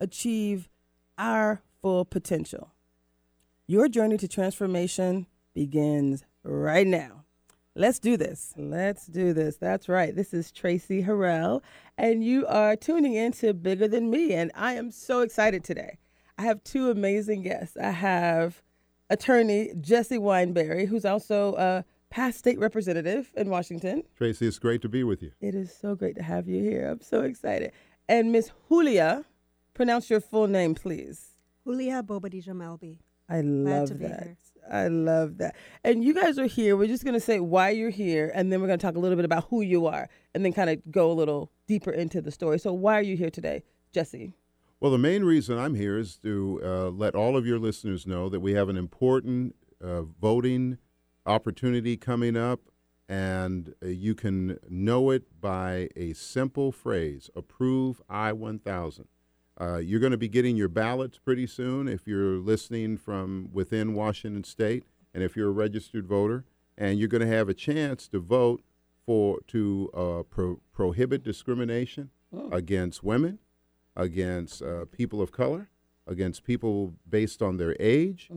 achieve our full potential. Your journey to transformation begins right now. Let's do this. Let's do this. That's right. This is Traci Harrell, and you are tuning in to Bigger Than Me. And I am so excited today. I have two amazing guests. I have attorney Jesse Wineberry, who's also a past state representative in Washington. Traci, it's great to be with you. It is so great to have you here. I'm so excited. And Miss Julia, pronounce your full name, please. Julia Bobadilla Melby. I Glad love to be that. here. I love that. And you guys are here. We're just going to say why you're here, and then we're going to talk a little bit about who you are, and then kind of go a little deeper into the story. So, why are you here today, Jesse? Well, the main reason I'm here is to uh, let all of your listeners know that we have an important uh, voting opportunity coming up, and uh, you can know it by a simple phrase approve I 1000. Uh, you're going to be getting your ballots pretty soon if you're listening from within Washington State and if you're a registered voter, and you're going to have a chance to vote for to uh, pro- prohibit discrimination against women, against uh, people of color, against people based on their age,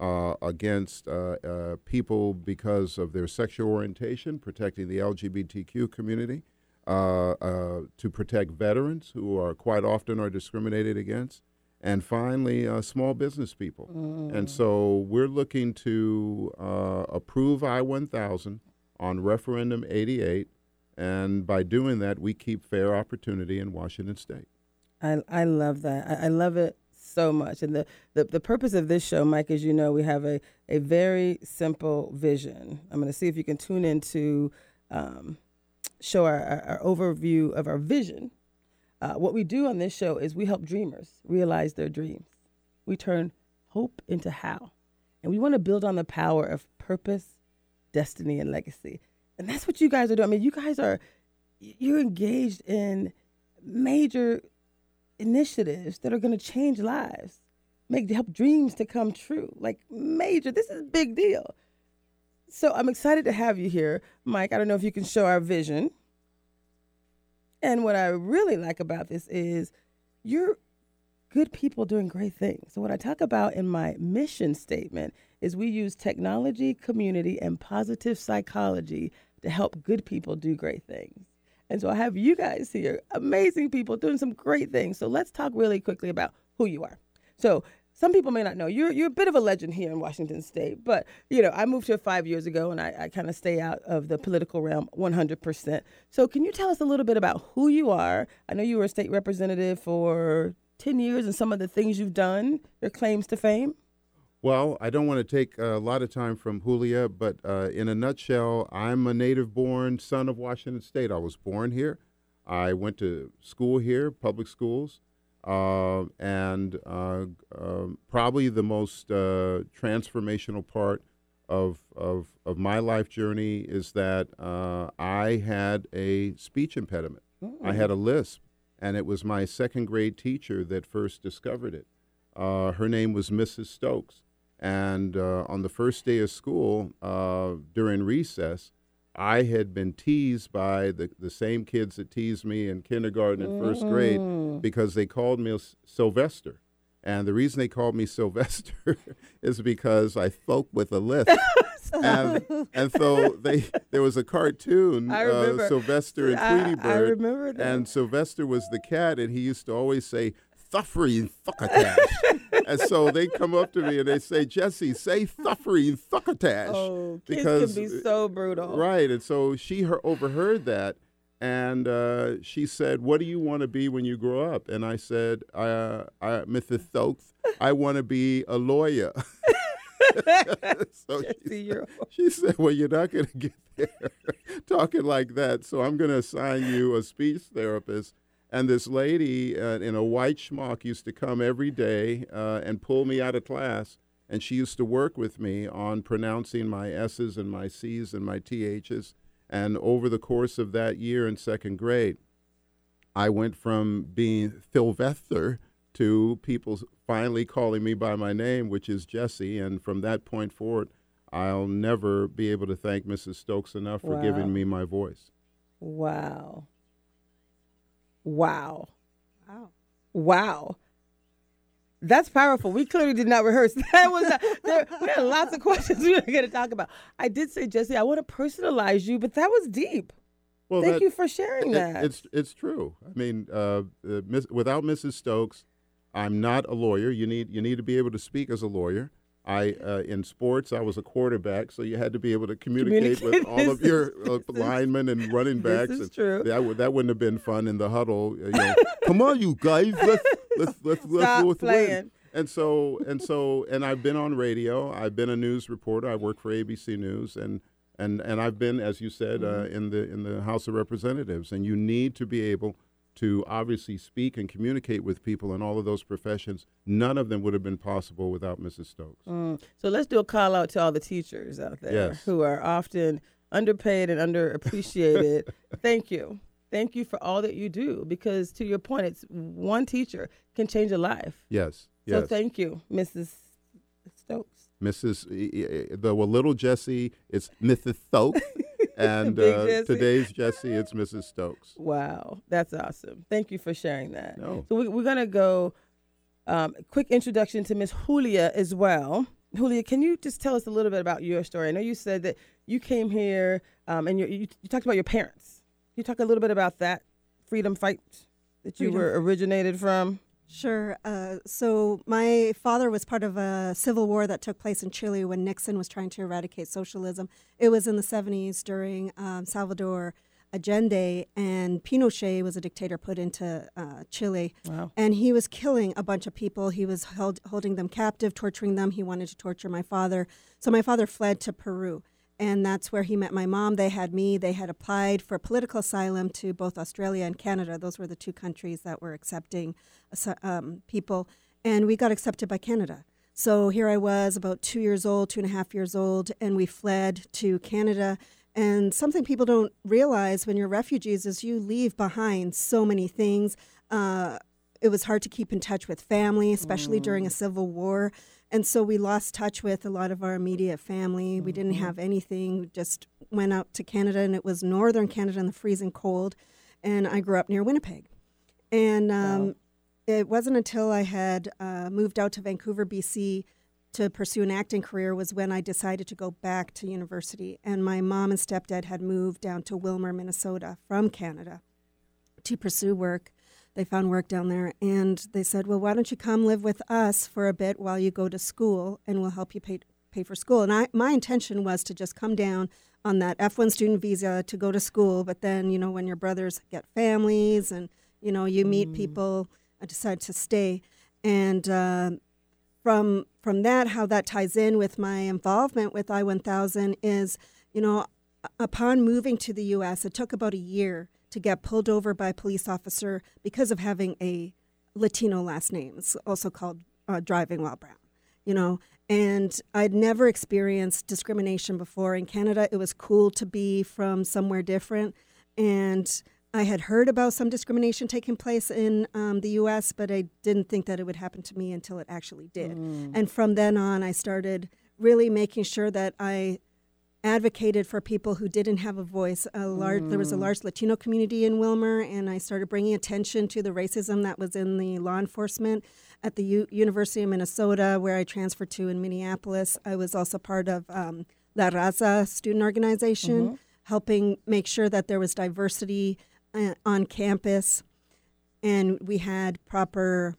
uh, against uh, uh, people because of their sexual orientation, protecting the LGBTQ community, to protect veterans who are quite often are discriminated against, and finally, uh, small business people. And so we're looking to uh, approve I 1000 on referendum 88. And by doing that, we keep fair opportunity in Washington State. I, I love that. I, I love it so much. And the, the, the purpose of this show, Mike, as you know, we have a, a very simple vision. I'm going to see if you can tune into um, show our, our, our overview of our vision. Uh, what we do on this show is we help dreamers realize their dreams. We turn hope into how. And we want to build on the power of purpose, destiny, and legacy. And that's what you guys are doing. I mean, you guys are, you're engaged in major initiatives that are going to change lives, make help dreams to come true. Like major, this is a big deal. So I'm excited to have you here, Mike. I don't know if you can show our vision. And what I really like about this is you're good people doing great things. So what I talk about in my mission statement is we use technology, community, and positive psychology to help good people do great things. And so I have you guys here, amazing people doing some great things. So let's talk really quickly about who you are. So some people may not know you're you're a bit of a legend here in Washington State, but you know I moved here five years ago, and I, I kind of stay out of the political realm 100%. So can you tell us a little bit about who you are? I know you were a state representative for 10 years, and some of the things you've done, your claims to fame. Well, I don't want to take a lot of time from Julia, but uh, in a nutshell, I'm a native born son of Washington State. I was born here. I went to school here, public schools, uh, and uh, um, probably the most uh, transformational part of, of, of my life journey is that uh, I had a speech impediment. I had a lisp, and it was my second grade teacher that first discovered it. Uh, her name was Mrs. Stokes. And uh, on the first day of school, during recess, I had been teased by the, the same kids that teased me in kindergarten and first grade because they called me Sylvester. And the reason they called me Sylvester is because I spoke with a lisp. and, and so they there was a cartoon, I uh, Sylvester and I- Tweety I Bird. remember that. And Sylvester was the cat, and he used to always say, Thuffering Thuckatash. and so they come up to me and they say, Jesse, say Thuffering Thuckatash. Oh, kids because, can be so brutal. Right. And so she her, overheard that. And uh, she said, "What do you want to be when you grow up?" And I said, uh, I, "Mrs. Stokes, I want to be a lawyer." so she you're she said, Well, you're not going to get there talking like that. So I'm going to assign you a speech therapist. And this lady uh, in a white schmuck used to come every day uh, and pull me out of class. And she used to work with me on pronouncing my S's and my C's and my TH's. And over the course of that year in second grade, I went from being Sylvester to people finally calling me by my name, which is Jesse. And from that point forward, I'll never be able to thank Mrs. Stokes enough for Wow. giving me my voice. Wow. Wow. Wow. Wow. That's powerful. We clearly did not rehearse. That was not, there. We had lots of questions we were going to talk about. I did say, Jesse, I want to personalize you, but that was deep. Well, Thank that- you for sharing it- that. it's it's true. I mean, uh, uh, miss, without Mrs. Stokes, I'm not a lawyer. You need you need to be able to speak as a lawyer. I uh, in sports, I was a quarterback, so you had to be able to communicate, with Communicate. all of your uh, linemen and running backs. This is true. That would that wouldn't have been fun in the huddle. uh, You know, come on, you guys, let's let's let's, let's Stop go with the win. playing. And so and so and I've been on radio. I've been a news reporter. I work for ABC News and and and I've been, as you said, Mm-hmm. uh, in the in the House of Representatives. And you need to be able to obviously speak and communicate with people in all of those professions. None of them would have been possible without Mrs. Stokes. Mm. So let's do a call out to all the teachers out there Yes. who are often underpaid and underappreciated. Thank you. Thank you for all that you do because to your point, it's one teacher can change a life. Yes, So thank you, Mrs. Stokes. Mrs. The well, little Jessie, it's Mrs. Stokes, and uh, Jessie. today's Jesse, it's Mrs. Stokes. Wow, that's awesome. Thank you for sharing that. No. So we, we're going to go um, quick introduction to Miss Julia as well. Julia, can you just tell us a little bit about your story? I know you said that you came here um, and you, you, you talked about your parents. Can you talk a little bit about that freedom fight that you Freedom were originated from? Sure. Uh, so my father was part of a civil war that took place in Chile when Nixon was trying to eradicate socialism. It was in the 70s during um, Salvador Allende, and Pinochet was a dictator put into uh, Chile. Wow. And he was killing a bunch of people. He was held, holding them captive, torturing them. He wanted to torture my father. So my father fled to Peru. And that's where he met my mom. They had me. They had applied for political asylum to both Australia and Canada. Those were the two countries that were accepting um, people. And we got accepted by Canada. So here I was, about two years old, two and a half years old, and we fled to Canada. And something people don't realize when you're refugees is you leave behind so many things. Uh, it was hard to keep in touch with family, especially during a civil war. And so we lost touch with a lot of our immediate family. We didn't have anything. We just went out to Canada, and it was northern Canada in the freezing cold. And I grew up near Winnipeg. And um, Wow. it wasn't until I had uh, moved out to Vancouver, BC, to pursue an acting career was when I decided to go back to university. And my mom and stepdad had moved down to Willmar, Minnesota from Canada to pursue work. They found work down there and they said, Well, why don't you come live with us for a bit while you go to school and we'll help you pay, pay for school? And I, my intention was to just come down on that F1 student visa to go to school. But then, you know, when your brothers get families and, you know, you meet people, I decided to stay. And, uh, from from that how that ties in with my involvement with I-1000 is you know upon moving to the US it took about a year to get pulled over by a police officer because of having a Latino last name it's also called uh, driving while brown you know and I'd never experienced discrimination before in Canada it was cool to be from somewhere different and I had heard about some discrimination taking place in um, the U.S., but I didn't think that it would happen to me until it actually did. And from then on, I started really making sure that I advocated for people who didn't have a voice. A large, There was a large Latino community in Willmar, and I started bringing attention to the racism that was in the law enforcement at the U- University of Minnesota, where I transferred to in Minneapolis. I was also part of um, La Raza student organization, helping make sure that there was diversity uh, on campus, and we had proper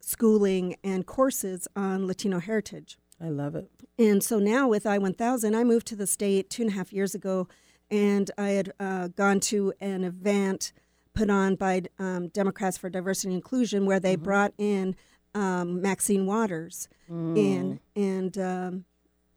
schooling and courses on Latino heritage. I love it. And so now with I 1000, I moved to the state two and a half years ago, and I had uh, gone to an event put on by um, Democrats for Diversity and Inclusion where they brought in um, Maxine Waters in. And um,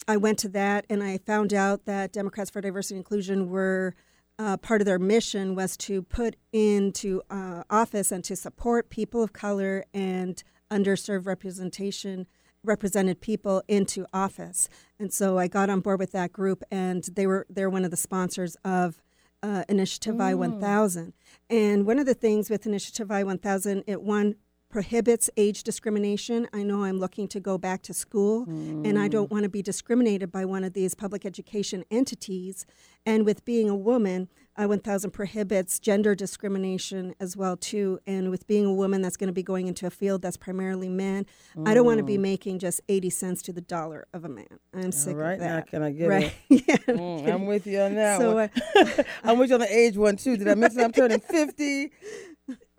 I went to that and I found out that Democrats for Diversity and Inclusion were uh, part of their mission was to put into uh, office and to support people of color and underserved representation represented people into office. And so I got on board with that group, and they were they're one of the sponsors of uh, Initiative I 1000. And one of the things with Initiative I 1000, it one prohibits age discrimination. I know I'm looking to go back to school and I don't want to be discriminated by one of these public education entities. And with being a woman, I 1000 prohibits gender discrimination as well too. And with being a woman that's going to be going into a field that's primarily men, I don't want to be making just 80 cents to the dollar of a man. I'm sick All right, of now can I get right? it? yeah. Mm, I'm with you on that So, one. uh, I'm with you on the age one too. Did I mention I'm turning 50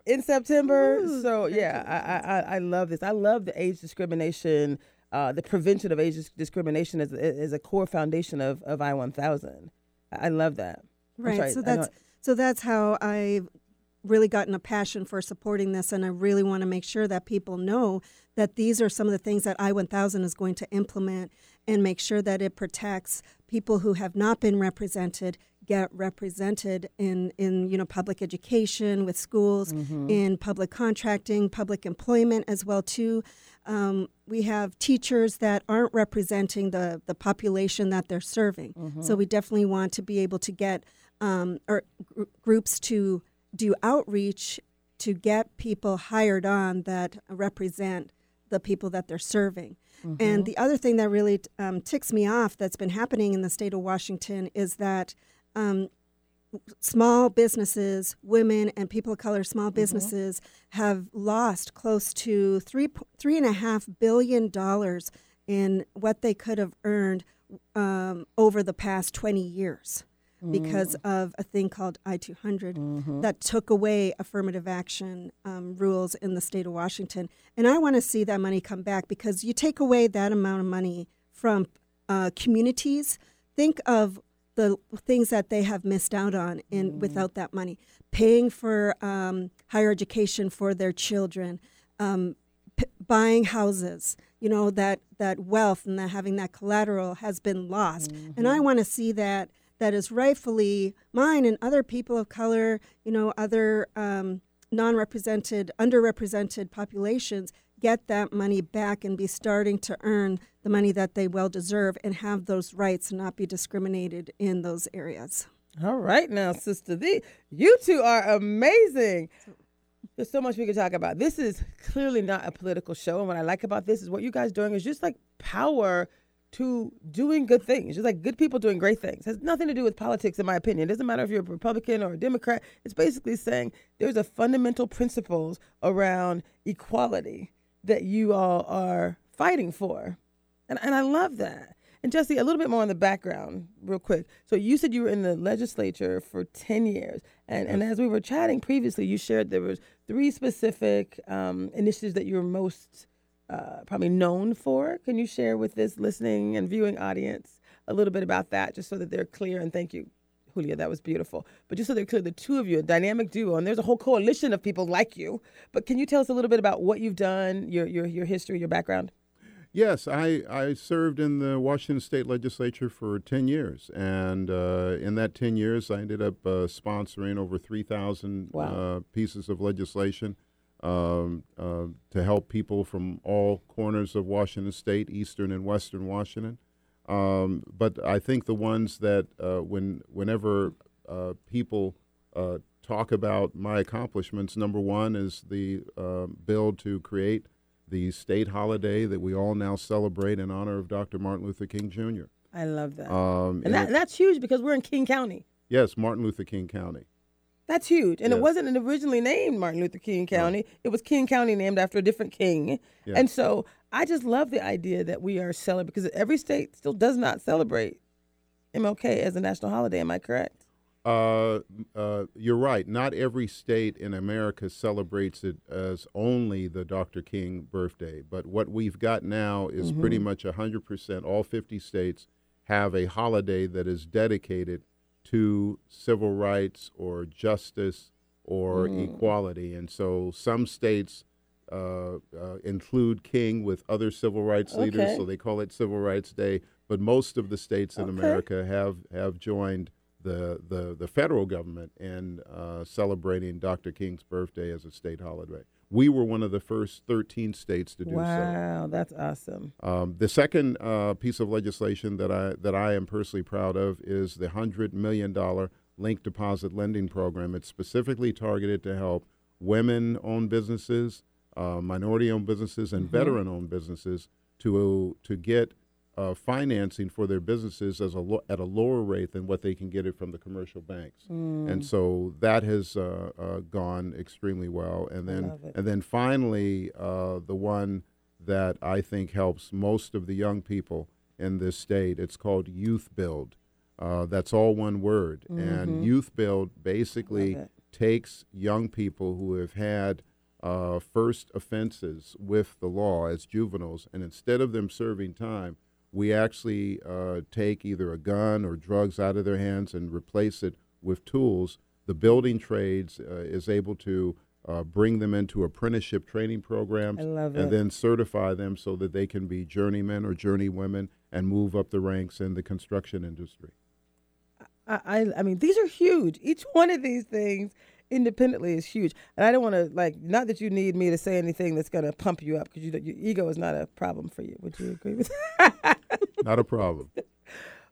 in September? So yeah, I, I I- I love this. I love the age discrimination, uh, the prevention of age discrimination is is a core foundation of of I 1000. I I love that. Right. sorry, so that's so that's how I've really gotten a passion for supporting this, and I really want to make sure that people know that these are some of the things that I 1000 is going to implement and make sure that it protects people who have not been represented get represented in in you know public education with schools in public contracting public employment as well too. Um, we have teachers that aren't representing the the population that they're serving. So we definitely want to be able to get um, or gr- groups to do outreach to get people hired on that represent the people that they're serving. And the other thing that really um, ticks me off that's been happening in the state of Washington is that um, small businesses, women and people of color, small businesses have lost close to three three and a half billion dollars in what they could have earned um, over the past twenty years because of a thing called I two that took away affirmative action um, rules in the state of Washington. And I want to see that money come back because you take away that amount of money from uh, communities. Think of the things that they have missed out on in without that money, paying for um, higher education for their children, um, p- buying houses. You know that that wealth and that having that collateral has been lost, and I want to see that that is rightfully mine and other people of color. You know, other um, non-represented, underrepresented populations get that money back and be starting to earn the money that they well deserve and have those rights and not be discriminated in those areas. All right, now, Sister Thee, you two are amazing. There's so much we could talk about. This is clearly not a political show, and what I like about this is what you guys doing is just like power to doing good things, just like good people doing great things. has nothing to do with politics, in my opinion. It doesn't matter if you're a Republican or a Democrat. It's basically saying there's a fundamental principles around equality that you all are fighting for, and and I love that. And Jesse, a little bit more on the background, real quick. So you said you were in the legislature for ten years, and and as we were chatting previously, you shared there was three specific um, initiatives that you were most uh, probably known for. Can you share with this listening and viewing audience a little bit about that, just so that they're clear? And thank you, Julia, that was beautiful. But just so they're clear, the two of you, a dynamic duo, and there's a whole coalition of people like you. But can you tell us a little bit about what you've done, your your your history, your background? Yes, I, I served in the Washington State Legislature for 10 years. And uh, in that 10 years, I ended up uh, sponsoring over 3,000 Wow. uh, pieces of legislation um, uh, to help people from all corners of Washington State, eastern and western Washington. Um, but I think the ones that, uh, when, whenever uh, people uh, talk about my accomplishments, number one is the uh, bill to create the state holiday that we all now celebrate in honor of Dr. Martin Luther King Jr. I love that. Um, and that, it- that's huge because we're in King County. yes, Martin Luther King County. That's huge. And it wasn't originally named Martin Luther King County. It was King County named after a different king. Yeah. And so I just love the idea that we are celebrating because every state still does not celebrate MLK as a national holiday. Am I correct? Uh, uh, you're right. Not every state in America celebrates it as only the Dr. King birthday. But what we've got now is pretty much 100%. All 50 states have a holiday that is dedicated to civil rights or justice or equality. And so some states uh, uh, include King with other civil rights leaders, so they call it Civil Rights Day. But most of the states in Okay. America have, have joined the, the, the federal government in uh, celebrating Dr. King's birthday as a state holiday. We were one of the first 13 states to do wow, so. Wow, that's awesome. Um, the second uh, piece of legislation that I that I am personally proud of is the hundred million dollar linked deposit lending program. It's specifically targeted to help women-owned businesses, uh, minority-owned businesses, and Mm-hmm. veteran-owned businesses to to get uh, financing for their businesses as a lo- at a lower rate than what they can get it from the commercial banks. Mm. And so that has uh, uh, gone extremely well. And then and then finally, uh, the one that I think helps most of the young people in this state. It's called YouthBuild. Uh, that's all one word. And YouthBuild basically Mm-hmm. Takes young people who have had uh, first offenses with the law as juveniles, and instead of them serving time, we actually uh, take either a gun or drugs out of their hands and replace it with tools. The building trades uh, is able to uh, bring them into apprenticeship training programs and it. then certify them so that they can be journeymen or journeywomen and move up the ranks in the construction industry. I, I, I mean, these are huge. Each one of these things independently is huge. And I don't want to like, not that you need me to say anything that's going to pump you up because you, your ego is not a problem for you. Would you agree with that? Not a problem.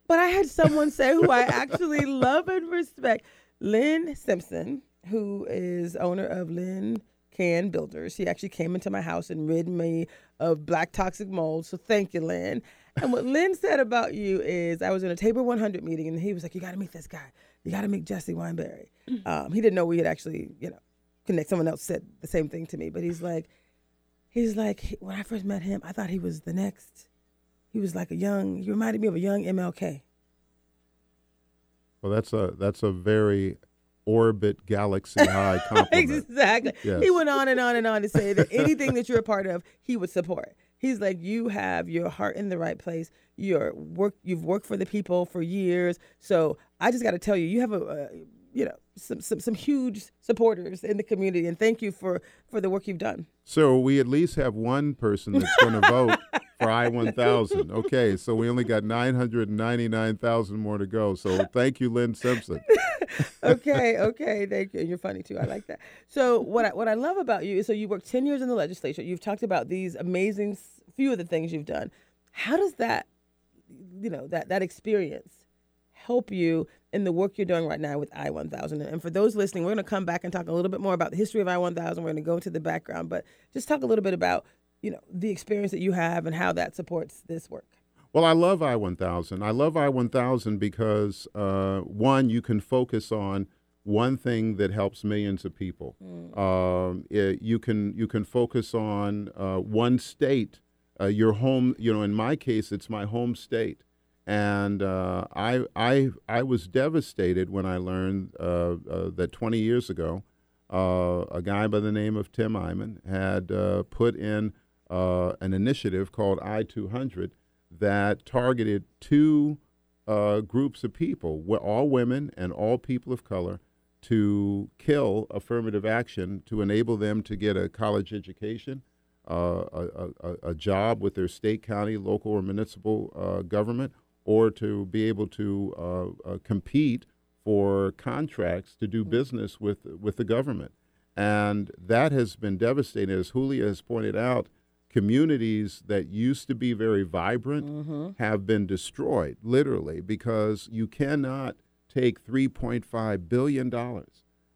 But I had someone say who I actually love and respect, Lynn Simpson, who is owner of Lynn Can Builders. She actually came into my house and rid me of black toxic mold. So thank you, Lynn. And what Lynn said about you is, I was in a Table 100 meeting, and he was like, "You got to meet this guy. You got to meet Jesse Wineberry." Um, he didn't know we had actually, you know, connect. Someone else said the same thing to me, but he's like, he's like, when I first met him, I thought he was the next. He was like a young. He reminded me of a young MLK. Well, that's a that's a very orbit galaxy high compliment. exactly. Yes. He went on and on and on to say that anything that you're a part of, he would support. He's like, you have your heart in the right place. You're work. You've worked for the people for years. So I just got to tell you, you have a, uh, you know, some, some some huge supporters in the community, and thank you for for the work you've done. So we at least have one person that's going to vote for I 1000. Okay, so we only got 999,000 more to go. So thank you, Lynn Simpson. okay, okay, thank you. And you're funny too. I like that. So what I, what I love about you is so you worked ten years in the legislature. You've talked about these amazing few of the things you've done. How does that, you know, that that experience help you in the work you're doing right now with I 1000? And for those listening, we're going to come back and talk a little bit more about the history of I 1000. We're going to go into the background, but just talk a little bit about you know the experience that you have and how that supports this work. Well, I love I 1000. I love I 1000 because, uh, one, you can focus on one thing that helps millions of people. Um, it- you, can, you can focus on uh, one state, uh, your home, you know, in my case, it's my home state. And uh, I, I, I was devastated when I learned uh, uh, that 20 years ago, uh, a guy by the name of Tim Eyman had uh, put in an initiative called I 200 that targeted two groups of people, all women and all people of color, to kill affirmative action to enable them to get a college education, uh, a, a, a- a job with their state, county, local, or municipal uh, government, or to be able to uh, uh, compete for contracts to do business with with the government. And that has been devastating. As Julia has pointed out, communities that used to be very vibrant have been destroyed, literally, because you cannot take $3.5 billion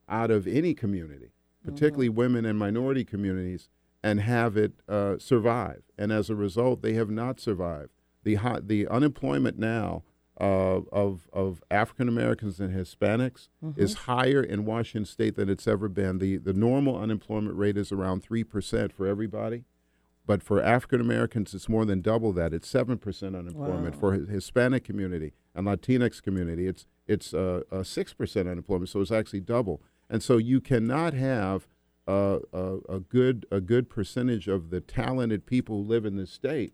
out of any community, particularly women and minority communities, and have it uh, survive. And as a result, they have not survived. The, hi- the unemployment now uh, of, of African Americans and Hispanics is higher in Washington state than it's ever been. The, the normal unemployment rate is around 3% for everybody. But for African Americans, it's more than double that. It's seven percent unemployment. Wow. For Hispanic community and Latinx community, it's it's uh, uh, six percent unemployment. So it's actually double. And so you cannot have uh, a, a good a good percentage of the talented people who live in this state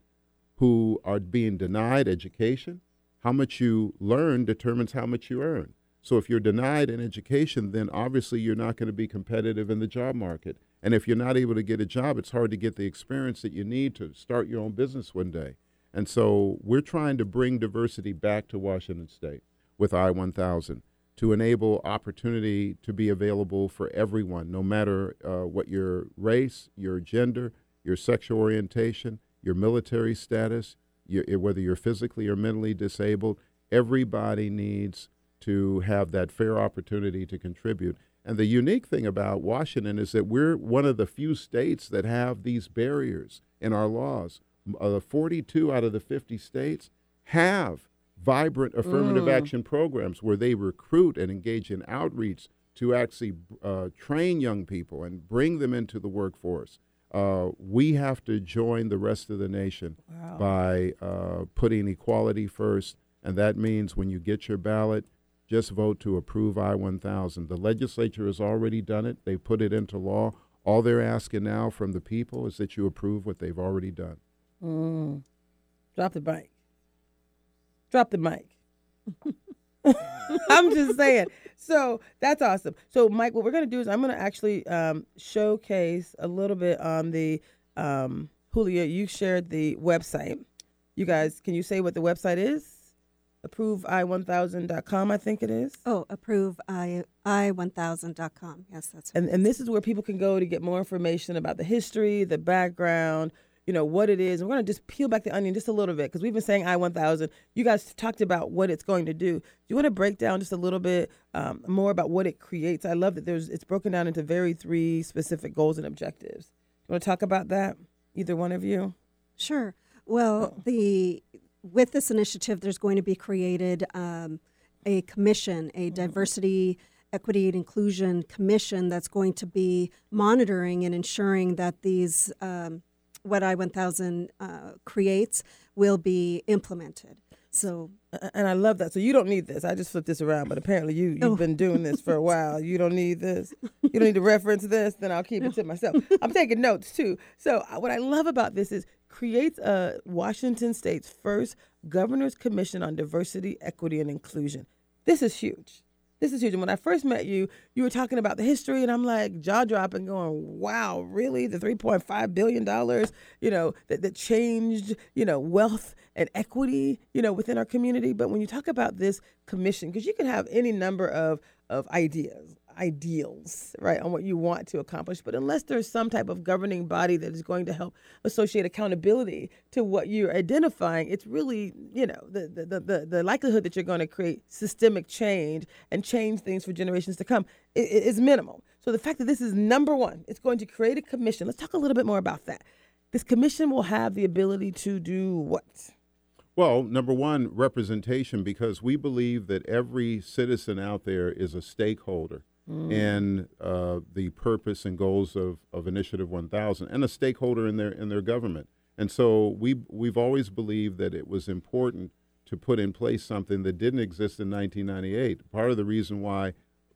who are being denied education. How much you learn determines how much you earn. So if you're denied an education, then obviously you're not going to be competitive in the job market. And if you're not able to get a job, it's hard to get the experience that you need to start your own business one day. And so we're trying to bring diversity back to Washington State with I 1000. to enable opportunity to be available for everyone, no matter uh, what your race, your gender, your sexual orientation, your military status, your, whether you're physically or mentally disabled. Everybody needs to have that fair opportunity to contribute. And the unique thing about Washington is that we're one of the few states that have these barriers in our laws. Uh, 42 out of the 50 states have vibrant affirmative mm. action programs where they recruit and engage in outreach to actually uh, train young people and bring them into the workforce. Uh, we have to join the rest of the nation wow. by uh, putting equality first, and that means when you get your ballot, just vote to approve I 1000. The legislature has already done it, they put it into law. All they're asking now from the people is that you approve what they've already done. Mm. Drop the mic. Drop the mic. I'm just saying. So that's awesome. So, Mike, what we're going to do is I'm going to actually um, showcase a little bit on the um, Julia. You shared the website. You guys, can you say what the website is? approvei1000.com, I think it is. Oh, approve i i1000.com. Yes, that's right. And, and this is where people can go to get more information about the history, the background, you know what it is. We're going to just peel back the onion just a little bit because we've been saying I 1000. You guys talked about what it's going to do. Do you want to break down just a little bit um, more about what it creates? I love that there's it's broken down into very three specific goals and objectives. You want to talk about that? Either one of you? Sure. Well, oh. the with this initiative, there's going to be created um, a commission, a mm-hmm. diversity equity and inclusion commission that's going to be monitoring and ensuring that these um, what I 1000 uh, creates will be implemented. So, and I love that. So you don't need this. I just flipped this around, but apparently you you've oh. been doing this for a while. You don't need this. You don't need to reference this. Then I'll keep it to myself. I'm taking notes too. So uh, what I love about this is creates a Washington State's first Governor's Commission on Diversity, Equity, and Inclusion. This is huge. This is huge. And when I first met you, you were talking about the history, and I'm like jaw dropping, going, "Wow, really? The 3.5 billion dollars, you know, that, that changed, you know, wealth and equity, you know, within our community." But when you talk about this commission, because you can have any number of of ideas, ideals, right, on what you want to accomplish. But unless there's some type of governing body that is going to help associate accountability to what you're identifying, it's really, you know, the the the, the likelihood that you're going to create systemic change and change things for generations to come is, is minimal. So the fact that this is number one, it's going to create a commission. Let's talk a little bit more about that. This commission will have the ability to do what? Well, number one, representation, because we believe that every citizen out there is a stakeholder mm. in uh, the purpose and goals of, of Initiative 1000 and a stakeholder in their in their government. And so we we've always believed that it was important to put in place something that didn't exist in 1998. Part of the reason why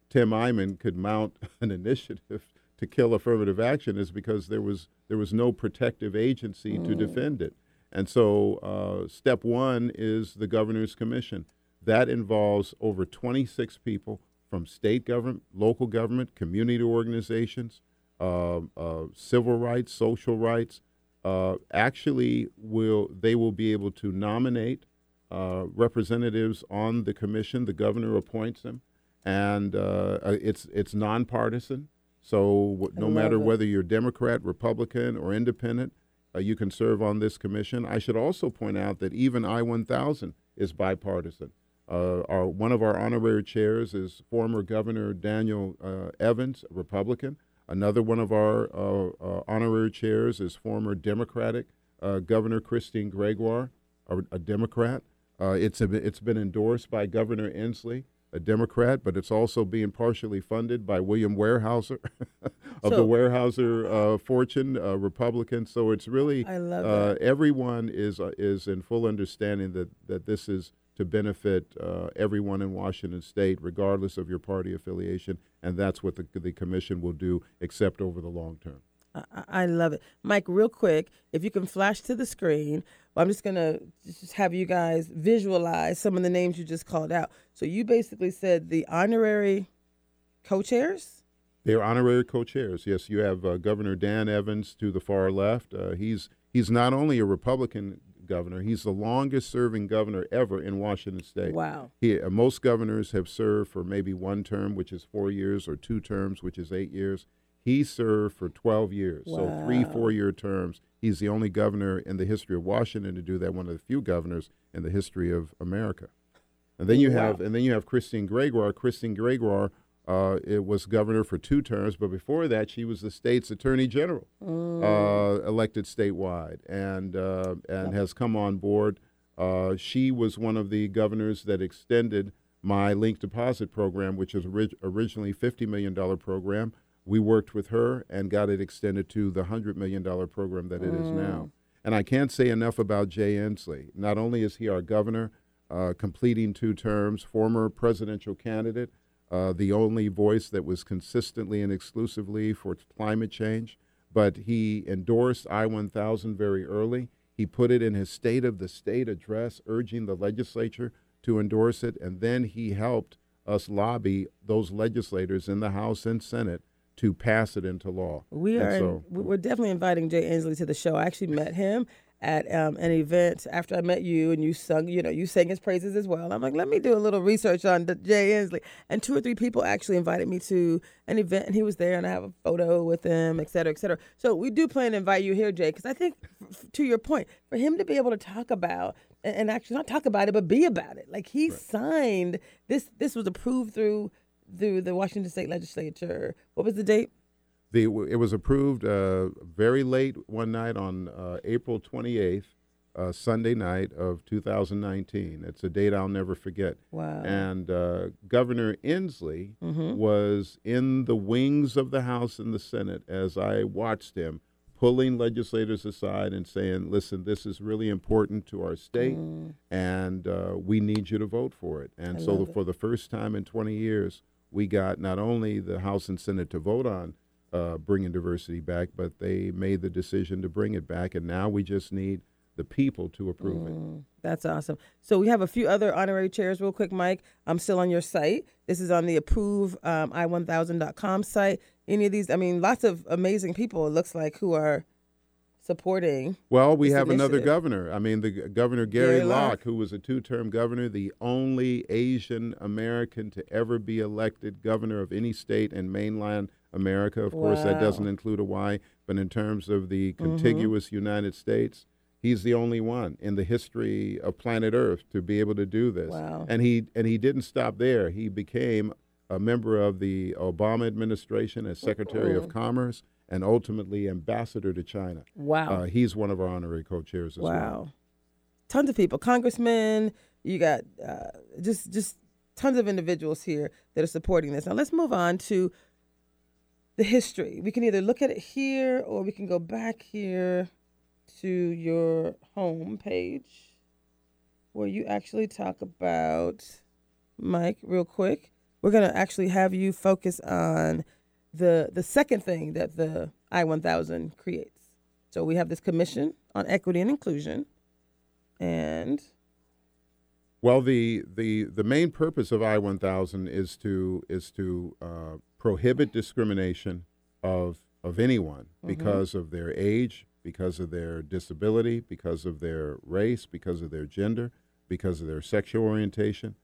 Tim Eyman could mount an initiative to kill affirmative action is because there was there was no protective agency mm. to defend it. And so, uh, step one is the governor's commission. That involves over 26 people from state government, local government, community organizations, uh, uh, civil rights, social rights. Uh, actually, will they will be able to nominate uh, representatives on the commission. The governor appoints them, and uh, uh, it's it's nonpartisan. So no matter whether you're Democrat, Republican, or Independent, you can serve on this commission. I should also point out that even I-1000 is bipartisan. Uh, our, one of our honorary chairs is former Governor Daniel uh, Evans, a Republican. Another one of our uh, uh honorary chairs is former Democratic uh, Governor Christine Gregoire, a, a Democrat. Uh, it's, a, it's been endorsed by Governor Inslee, a Democrat, but it's also being partially funded by William Weyerhaeuser of so, the Weyerhaeuser fortune, a Republican. So it's really everyone is is in full understanding that that this is to benefit uh, everyone in Washington State, regardless of your party affiliation, and that's what the, the commission will do, except over the long term. I, I love it, Mike. Real quick, if you can flash to the screen, I'm just gonna just have you guys visualize some of the names you just called out. So you basically said the honorary co-chairs. They're honorary co-chairs. Yes, you have uh, Governor Dan Evans to the far left. Uh, he's he's not only a Republican governor. He's the longest serving governor ever in Washington State. Wow. He, uh, most governors have served for maybe one term, which is four years, or two terms, which is eight years. He served for 12 years, so three four year terms. He's the only governor in the history of Washington to do that, one of the few governors in the history of America. And then you Wow. have and then you have Christine Gregoire. Christine Gregoire uh, it was governor for two terms, but before that, she was the state's attorney general, uh, elected statewide, and uh, and has come on board. Uh, she was one of the governors that extended my link deposit program, which is orig- originally $50 million program. We worked with her and got it extended to the $100 million program that it is now. And I can't say enough about Jay Inslee. Not only is he our governor, uh, completing two terms, former presidential candidate, uh, the only voice that was consistently and exclusively for climate change, but he endorsed I 1000 very early. He put it in his State of the State address, urging the legislature to endorse it, and then he helped us lobby those legislators in the House and Senate to pass it into law. We are so- we're definitely inviting Jay Inslee to the show. I actually met him at um, an event after I met you, and you sung. You know, you sang his praises as well. I'm like, let me do a little research on Jay Inslee, and two or three people actually invited me to an event, and he was there, and I have a photo with him, et cetera, et cetera. So we do plan to invite you here, Jay, because I think, f- to your point, for him to be able to talk about and, and actually not talk about it, but be about it, like he signed this. This was approved through through the Washington State Legislature. What was the date? The, it was approved uh, very late one night on uh, April 28th, uh, Sunday night of 2019. It's a date I'll never forget. Wow. And uh, Governor Inslee Mm-hmm. was in the wings of the House and the Senate as I watched him pulling legislators aside and saying, listen, this is really important to our state, and uh, we need you to vote for it. And Mm. I so, love it. for the first time in 20 years, we got not only the House and Senate to vote on uh, bringing diversity back, but they made the decision to bring it back, and now we just need the people to approve it. Mm, That's awesome. So we have a few other honorary chairs, real quick, Mike. I'm still on your site. This is on the approve um, i1000.com site. Any of these, I mean, lots of amazing people, it looks like, who are supporting. Well, we have another governor. I mean, the governor Gary, Gary Locke. Locke, who was a two-term governor, the only Asian American to ever be elected governor of any state in mainland America. Of course, that doesn't include Hawaii, but in terms of the contiguous United States, he's the only one in the history of planet Earth to be able to do this. Wow. And he and he didn't stop there. He became a member of the Obama administration as Secretary of Commerce and ultimately ambassador to China. Wow. Uh, he's one of our honorary co-chairs as well. wow. Tons of people, congressmen, you got uh, just just tons of individuals here that are supporting this. Now let's move on to the history. We can either look at it here or we can go back here to your home page where you actually talk about Mike real quick. We're going to actually have you focus on the the second thing that the I-1000 creates. So we have this commission on equity and inclusion and Well, the, the the main purpose of I one thousand is to is to uh, prohibit discrimination of of anyone because of their age, because of their disability, because of their race, because of their gender, because of their sexual orientation,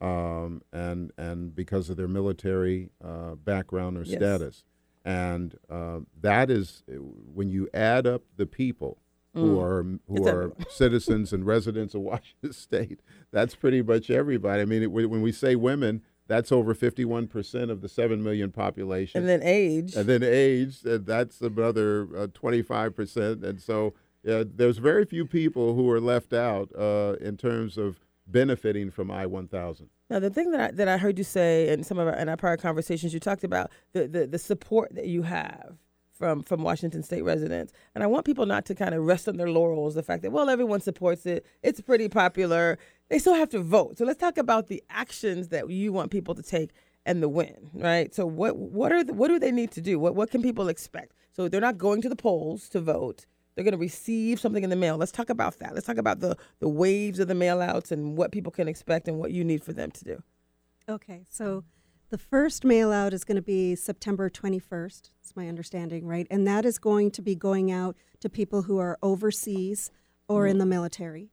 um, and and because of their military uh, background or Yes. status. And uh, that is when you add up the people who are who It's are citizens and residents of Washington State. That's pretty much everybody. I mean, it, when we say women, that's over 51% of the 7 million population. and then age. And then age, uh, that's another uh, 25%. And so uh, there's very few people who are left out uh, in terms of benefiting from I 1000. Now, the thing that I, that I heard you say in some of our, in our prior conversations, you talked about the, the, the support that you have from from Washington State residents, and I want people not to kind of rest on their laurels. The fact that well, everyone supports it, it's pretty popular. They still have to vote. So let's talk about the actions that you want people to take and the win, right? So what what are the, what do they need to do? What what can people expect? So they're not going to the polls to vote. They're going to receive something in the mail. Let's talk about that. Let's talk about the the waves of the mail outs and what people can expect and what you need for them to do. Okay, so the first mail out is going to be September 21st, it's my understanding, right? And that is going to be going out to people who are overseas or Mm-hmm. in the military.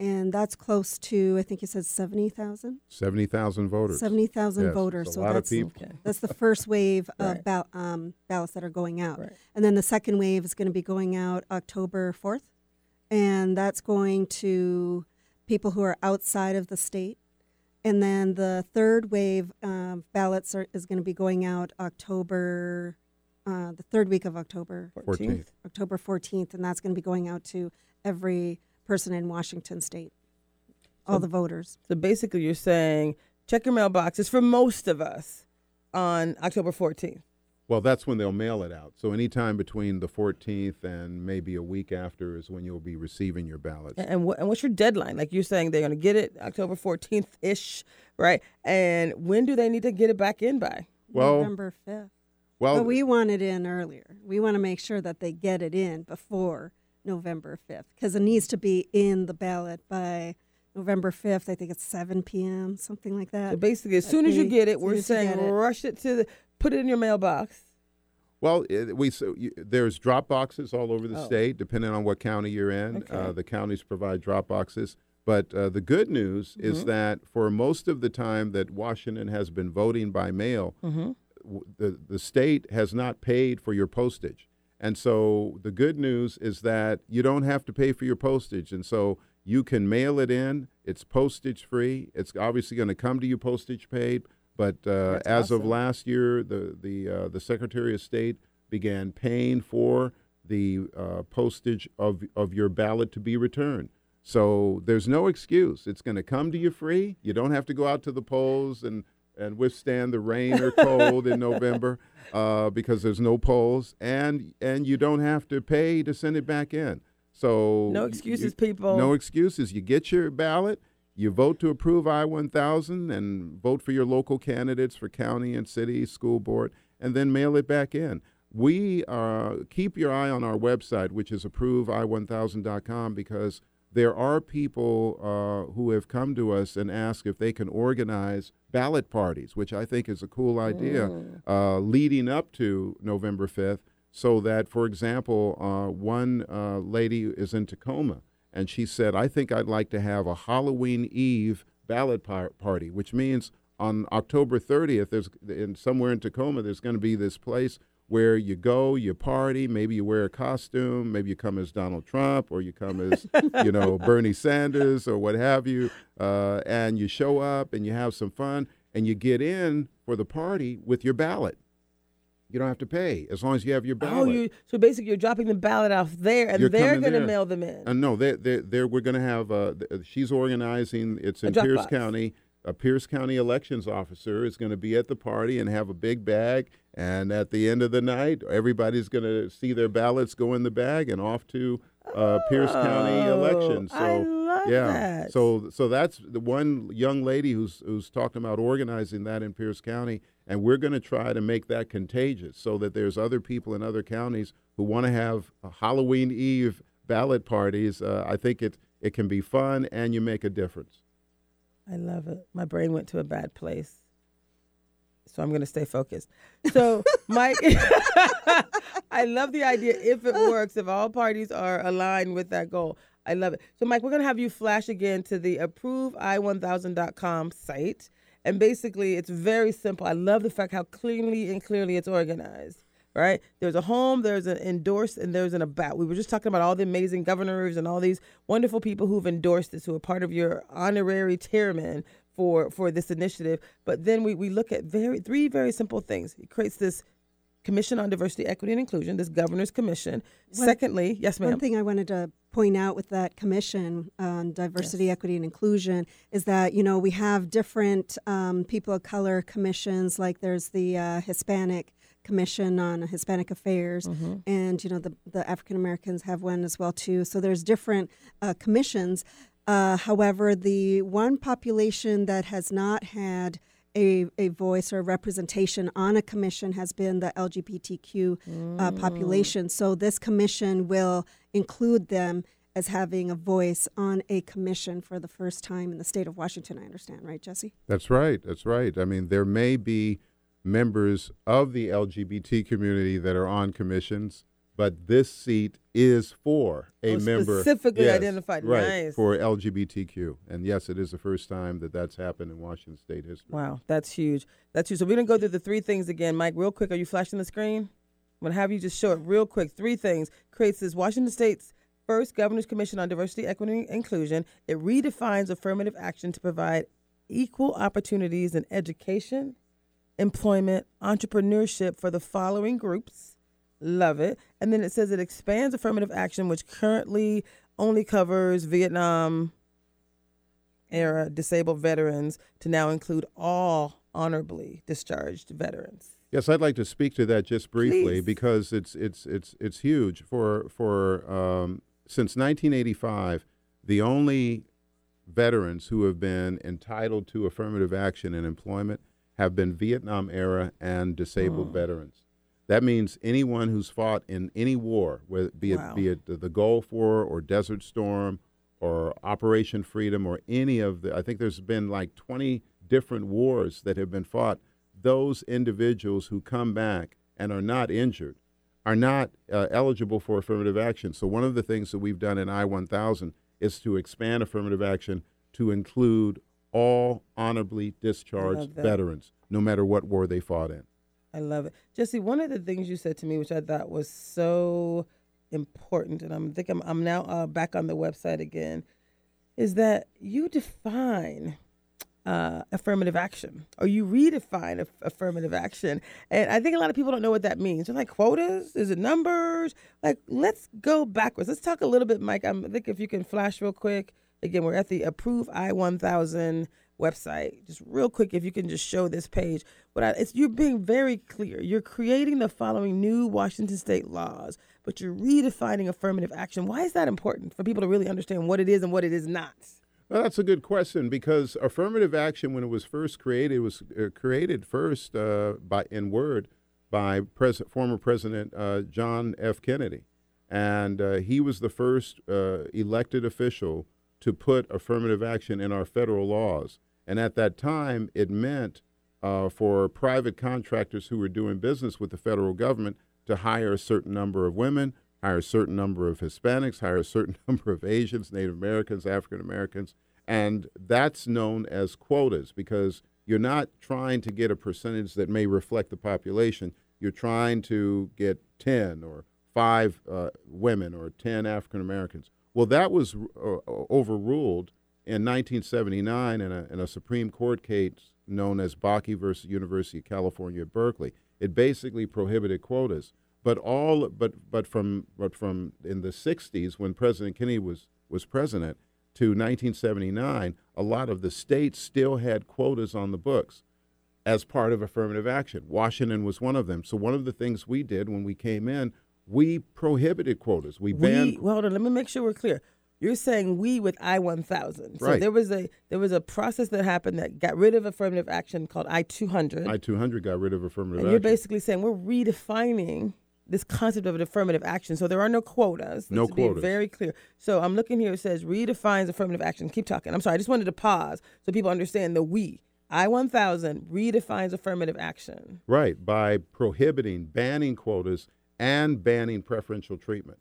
And that's close to, I think you said 70,000? 70,000 voters. 70,000 Yes, voters. a so lot of that's, people. Okay. that's the first wave of Right. ball- um, ballots that are going out. Right. And then the second wave is going to be going out October 4th. And that's going to people who are outside of the state. And then the third wave of ballots are, is going to be going out October, uh, the third week of October, 14th. October 14th. And that's going to be going out to every person in Washington state, all So- the voters. So basically, you're saying check your mailboxes for most of us on October 14th. Well, that's when they'll mail it out. So anytime between the 14th and maybe a week after is when you'll be receiving your ballots. And, and, what, and what's your deadline? Like you're saying they're going to get it October 14th ish, right? And when do they need to get it back in by? Well- November 5th. Well, but we want it in earlier. We want to make sure that they get it in before November 5th because it needs to be in the ballot by November 5th. I think it's 7 p.m., something like So that. basically, as soon as you get it, we're soon as you saying it. rush it to the, put it in your mailbox. Well, it, we so you, there's drop boxes all over the Oh. state, depending on what county you're in. Okay. Uh, the counties provide drop boxes. But uh, the good news Mm-hmm. is that for most of the time that Washington has been voting by mail, Mm-hmm. w- the the state has not paid for your postage. And so the good news is that you don't have to pay for your postage. And so you can mail it in. It's postage free. It's obviously going to come to you postage paid. But uh, as of last year, the the uh, the Secretary of State began paying for the uh, postage of of your ballot to be returned. So there's no excuse. It's going to come to you free. You don't have to go out to the polls and and withstand the rain or cold in November uh, because there's no polls, and and you don't have to pay to send it back in. So No excuses, you- people. No excuses. You get your ballot. You vote to approve I 1000 and vote for your local candidates for county and city school board, and then mail it back in. We uh, keep your eye on our website, which is approvei1000.com, because there are people uh, who have come to us and asked if they can organize ballot parties, which I think is a cool idea, uh, leading up to November 5th. So that, for example, uh, one uh, lady is in Tacoma, and she said, I think I'd like to have a Halloween Eve ballot par- party, which means on October 30th, there's in somewhere in Tacoma, there's going to be this place where you go, you party, maybe you wear a costume, maybe you come as Donald Trump, or you come as, you know, Bernie Sanders, or what have you, uh, and you show up and you have some fun, and you get in for the party with your ballot. You don't have to pay as long as you have your ballot. Oh, you so basically you're dropping the ballot off there, and You're they're going to mail them in. Uh, no, they they they we're going to have. Uh, th- she's organizing. It's in Pierce box. County. A Pierce County elections officer is going to be at the party and have a big bag. And at the end of the night, everybody's going to see their ballots go in the bag and off to uh, Pierce County Oh, election. So I love yeah, that. so so that's the one young lady who's who's talking about organizing that in Pierce County, and we're going to try to make that contagious so that there's other people in other counties who want to have Halloween Eve ballot parties. Uh, I think it it can be fun and you make a difference. I love it. My brain went to a bad place. So I'm going to stay focused. So, Mike, I love the idea if it works, if all parties are aligned with that goal. I love it. So, Mike, we're going to have you flash again to the approvei1000.com site. And basically, it's very simple. I love the fact how cleanly and clearly it's organized right? There's a home, there's an endorse, and there's an about. We were just talking about all the amazing governors and all these wonderful people who've endorsed this, who are part of your honorary chairman for for this initiative. But then we, we look at very three very simple things. It creates this commission on diversity, equity, and inclusion, this governor's commission. Secondly, yes, ma'am. One thing I wanted to point out with that commission on diversity, equity, and inclusion is that you know we have different um, people of color commissions. Like there's the uh, Hispanic Commission on Hispanic Affairs, Mm-hmm. and you know the the African Americans have one as well too. So there's different uh, commissions. Uh, however, the one population that has not had a, a voice or representation on a commission has been the LGBTQ uh, population. So this commission will include them as having a voice on a commission for the first time in the state of Washington. I understand, right, Jesse? That's right. That's right. I mean, there may be members of the LGBT community that are on commissions, but this seat is for a Oh, member specifically yes, identified. right Nice. for LGBTQ. And yes, it is the first time that that's happened in Washington State history. Wow, that's huge. That's huge. So we're gonna go through the three things again, Mike. Real quick, are you flashing the screen? I'm gonna have you just show it real quick. Three things creates this Washington State's first Governor's Commission on Diversity, Equity, and Inclusion. It redefines affirmative action to provide equal opportunities in education, employment, entrepreneurship for the following groups. Love it. And then it says it expands affirmative action, which currently only covers Vietnam era disabled veterans, to now include all honorably discharged veterans. Yes, I'd like to speak to that just briefly Please. because it's it's it's it's huge for for um, since 1985. The only veterans who have been entitled to affirmative action in employment have been Vietnam era and disabled Hmm. veterans. That means anyone who's fought in any war, whether be it be it the, Gulf War or Desert Storm or Operation Freedom or any of the. I think there's been like 20 different wars that have been fought. Those individuals who come back and are not injured are not uh, eligible for affirmative action. So one of the things that we've done in I-1000 is to expand affirmative action to include all honorably discharged veterans, no matter what war they fought in. I love it. Jesse, one of the things you said to me, which I thought was so important, and I'm think I'm, I'm now uh, back on the website again, is that you define uh, affirmative action or you redefine aff- affirmative action. And I think a lot of people don't know what that means. They're like, quotas? Is it numbers? Like, let's go backwards. Let's talk a little bit, Mike. I'm, I think if you can flash real quick. Again, we're at the Approve I 1000 website. Just real quick, if you can just show this page. But I, it's you're being very clear. You're creating the following new Washington State laws, but you're redefining affirmative action. Why is that important for people to really understand what it is and what it is not? Well, that's a good question because affirmative action, when it was first created, was uh, created first uh, by in word by pres- former President uh, John F. Kennedy, and uh, he was the first uh, elected official to put affirmative action in our federal laws. And at that time, it meant uh, for private contractors who were doing business with the federal government to hire a certain number of women, hire a certain number of Hispanics, hire a certain number of Asians, Native Americans, African Americans. And that's known as quotas because you're not trying to get a percentage that may reflect the population. You're trying to get 10 or five uh, women or 10 African Americans. Well, that was uh, overruled in 1979 in a, in a Supreme Court case known as Bakke versus University of California at Berkeley. It basically prohibited quotas. But all but but from but from in the 60s when President Kennedy was was president to 1979, a lot of the states still had quotas on the books as part of affirmative action. Washington was one of them. So one of the things we did when we came in, we prohibited quotas. We banned We, well, hold on. Let me make sure we're clear. You're saying we with I one thousand. So Right. there was a there was a process that happened that got rid of affirmative action called I two hundred. I 200 got rid of affirmative And action. you're basically saying we're redefining this concept of an affirmative action. So there are no quotas. No be quotas. very clear. So I'm looking here. It says redefines affirmative action. Keep talking. I'm sorry. I just wanted to pause so people understand the we. I 1000 redefines affirmative action. Right, by prohibiting, banning quotas and banning preferential treatment.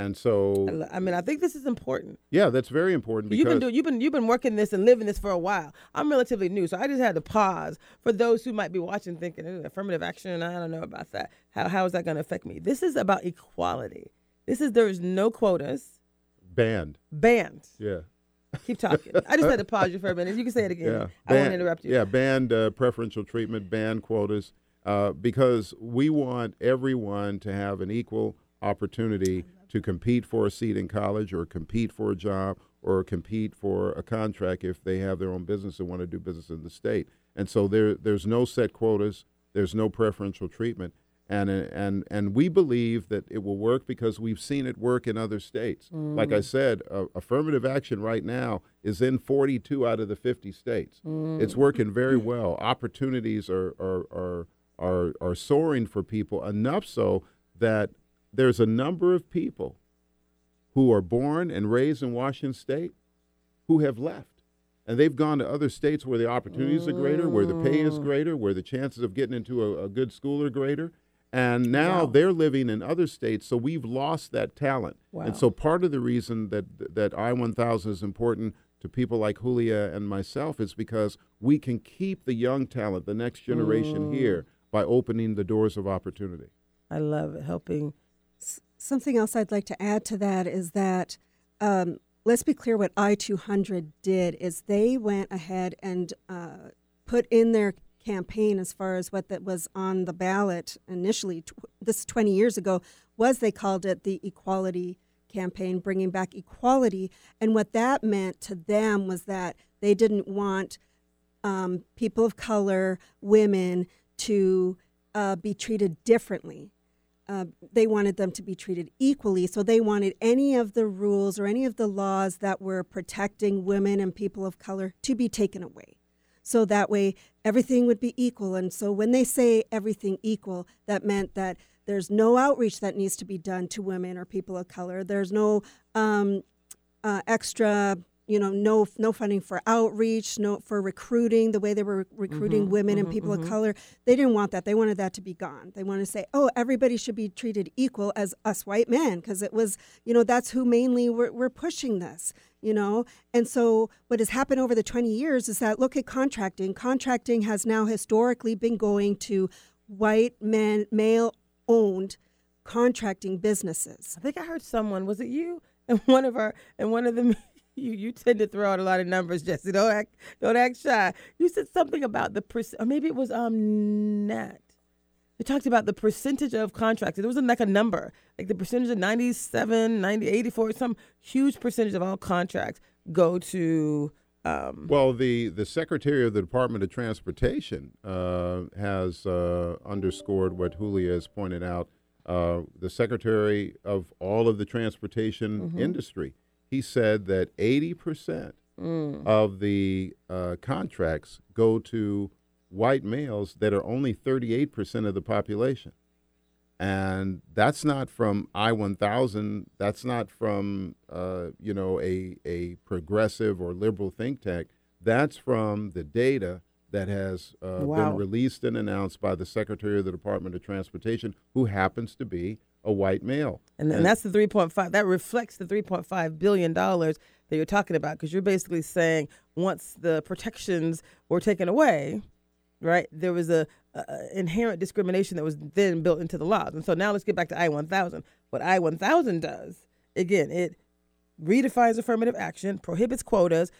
And so, I mean, I think this is important. yeah, that's very important You've been doing, you've been you've been working this and living this for a while. I'm relatively new, so I just had to pause for those who might be watching, thinking affirmative action. And I don't know about that. How how is that going to affect me? This is about equality. This is there is no quotas banned. banned. Yeah. Keep talking. I just had to pause you for a minute. You can say it again. Yeah. I won't interrupt you. Yeah, banned uh, preferential treatment, banned quotas, uh, because we want everyone to have an equal opportunity to compete for a seat in college or compete for a job or compete for a contract if they have their own business and want to do business in the state. And so there, there's no set quotas, there's no preferential treatment. And, and, and we believe that it will work because we've seen it work in other states. Like I said, uh, affirmative action right now is in 42 out of the 50 states. It's working very well. Opportunities are, are, are, are, are soaring for people, enough so that there's a number of people who are born and raised in Washington State who have left. And they've gone to other states where the opportunities are greater, where the pay is greater, where the chances of getting into a, a good school are greater. And now Wow. they're living in other states, so we've lost that talent. Wow. And so part of the reason that that I 1000 is important to people like Julia and myself is because we can keep the young talent, the next generation Mm. here by opening the doors of opportunity. I love it. Helping. Something else I'd like to add to that is that um, let's be clear what I 200 did is they went ahead and uh, put in their campaign as far as what that was on the ballot initially, tw- this 20 years ago, was they called it the equality campaign, bringing back equality. And what that meant to them was that they didn't want um, people of color, women, to uh, be treated differently. Uh, they wanted them to be treated equally. So they wanted any of the rules or any of the laws that were protecting women and people of color to be taken away. So that way everything would be equal. And so when they say everything equal, that meant that there's no outreach that needs to be done to women or people of color. There's no um, uh, extra, you know, no no funding for outreach, no for recruiting. The way they were recruiting Mhm, women and mhm, people mhm. of color, they didn't want that. They wanted that to be gone. They wanted to say, oh, everybody should be treated equal as us white men, because it was, you know, that's who mainly were, were pushing this. You know, and so what has happened over the 20 years is that look at contracting. Contracting has now historically been going to white men, male owned contracting businesses. I think I heard someone. Was it you? And one of our and one of the you you tend to throw out a lot of numbers, Jesse. Don't act don't act shy. You said something about the perc- or maybe it was um Nat. They talked about the percentage of contracts. There wasn't like a number, like the percentage of 97, 90, 84, some huge percentage of all contracts go to. Um, Well, the, the Secretary of the Department of Transportation uh, has uh, underscored what Julia has pointed out. Uh, the Secretary of all of the transportation industry, he said that 80% mm, of the uh, contracts go to white males that are only 38% of the population. And that's not from I 1000. That's not from, uh, you know, a, a progressive or liberal think tank. That's from the data that has uh, Wow. been released and announced by the Secretary of the Department of Transportation, who happens to be a white male. and, and that's the 3.5. That reflects the 3.5 billion dollars that you're talking about because you're basically saying once the protections were taken away, right? There was a, a inherent discrimination that was then built into the laws. And so now let's get back to I-1000. What I-1000 does, again, it redefines affirmative action, prohibits quotas,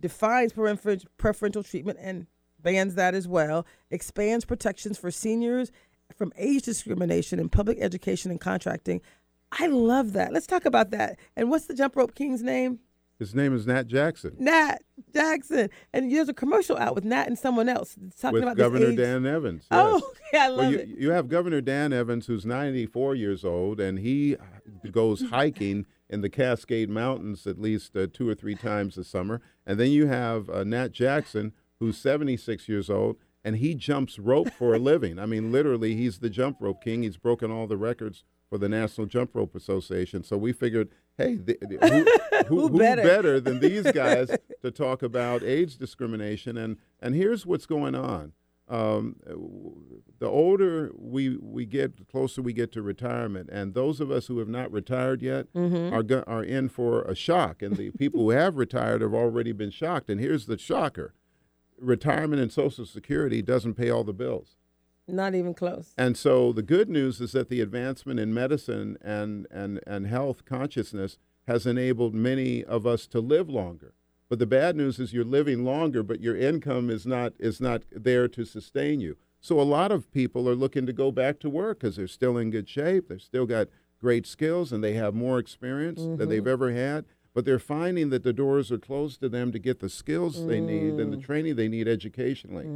defines prefer- preferential treatment and bans that as well, expands protections for seniors from age discrimination in public education and contracting. I love that. Let's talk about that. And what's the jump rope king's name? His name is Nat Jackson. Nat Jackson. And there's a commercial out with Nat and someone else talking with about this Governor Dan Evans. Oh, yes. okay, I love Well, you, it. you have Governor Dan Evans, who's 94 years old, and he goes hiking in the Cascade Mountains at least uh, two or three times a summer. And then you have uh, Nat Jackson, who's 76 years old, and he jumps rope for a living. I mean, literally, he's the jump rope king. He's broken all the records for the National Jump Rope Association. So we figured, hey, the, the- who, who, Who who better? better than these guys to talk about age discrimination? And and here's what's going on. Um, the older we we get, the closer we get to retirement, and those of us who have not retired yet Mm-hmm. are go- are in for a shock, and the people who have retired have already been shocked. And here's the shocker: retirement and Social Security doesn't pay all the bills. Not even close. And so the good news is that the advancement in medicine and, and, and health consciousness has enabled many of us to live longer. But the bad news is you're living longer, but your income is not, is not there to sustain you. So a lot of people are looking to go back to work because they're still in good shape, they've still got great skills, and they have more experience than they've mm-hmm. ever had. But they're finding that the doors are closed to them to get the skills they need and the training they need educationally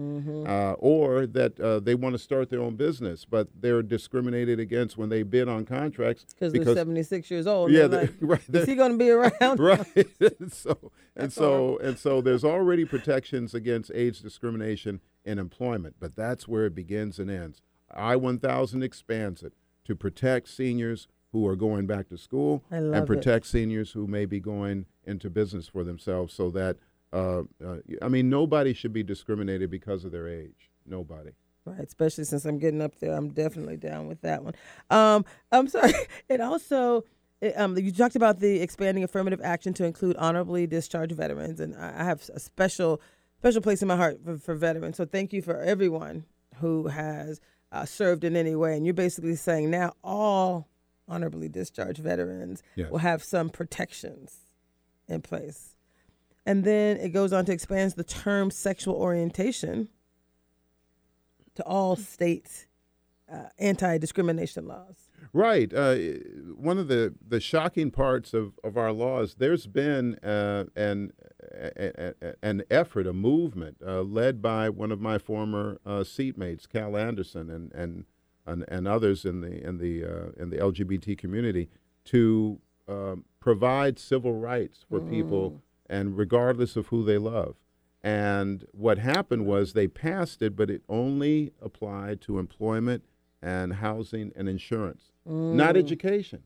uh, or that uh, they want to start their own business, but they're discriminated against when they bid on contracts Because they're 76 years old. yeah, They're they- like, right, is they're- he going to be around? right. and so and so horrible. and so there's already protections against age discrimination in employment, but that's where it begins and ends. I 1000 expands it to protect seniors who are going back to school and it. protect seniors who may be going into business for themselves so that uh, uh, I mean nobody should be discriminated because of their age. Nobody. Right, especially since I'm getting up there, I'm definitely down with that one. Um, I'm sorry. It also, it, um, you talked about the expanding affirmative action to include honorably discharged veterans, and I I have a special, special place in my heart for, for veterans. So thank you for everyone who has uh, served in any way. And you're basically saying now all honorably discharged veterans Yes. will have some protections in place. And then it goes on to expand the term sexual orientation to all state uh, anti discrimination laws. Right. Uh, one of the, the shocking parts of, of our laws, there's been uh, an, a, a, an effort, a movement uh, led by one of my former uh, seatmates, Cal Anderson, and, and, and, and others in the, in, the, uh, in the LGBT community to um, provide civil rights for people, and regardless of who they love. And what happened was they passed it, but it only applied to employment and housing and insurance, not education,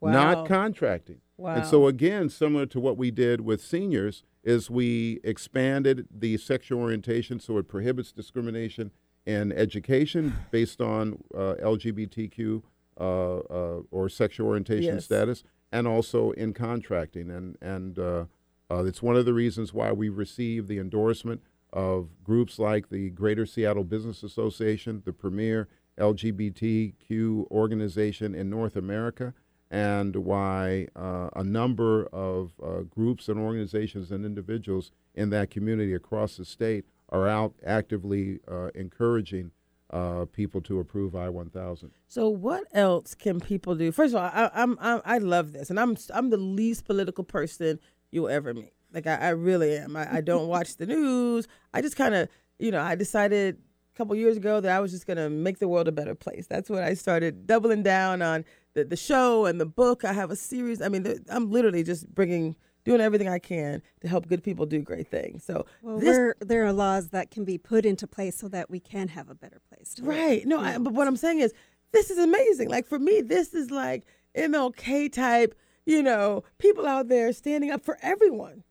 Wow. not contracting. And so again, similar to what we did with seniors, is we expanded the sexual orientation so it prohibits discrimination in education based on uh, LGBTQ uh, uh, or sexual orientation Yes. status, and also in contracting. And and uh, uh, it's one of the reasons why we received the endorsement of groups like the Greater Seattle Business Association, the premier LGBTQ organization in North America, and why uh, a number of uh, groups and organizations and individuals in that community across the state are out actively uh, encouraging uh, people to approve I 1000. So what else can people do? First of all, I, I'm, I'm I love this, and I'm I'm the least political person you'll ever meet. Like I, I really am. I, I don't watch the news. I just kind of you know I decided a couple years ago that I was just gonna make the world a better place. That's when I started doubling down on the the show and the book. I have a series. I mean, I'm literally just bringing doing everything I can to help good people do great things. So Well, this there are laws that can be put into place so that we can have a better place. To live. Right. No, I, but what I'm saying is, this is amazing. Like for me, this is like MLK type. You know, people out there standing up for everyone.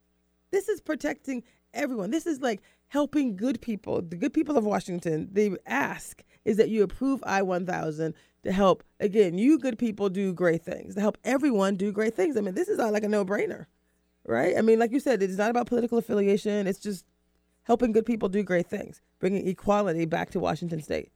This is protecting everyone. This is like helping good people, the good people of Washington. The ask is that you approve I 1000 to help, again, you good people do great things, to help everyone do great things. I mean, this is all like a no brainer, right? I mean, like you said, it's not about political affiliation, it's just helping good people do great things, bringing equality back to Washington state.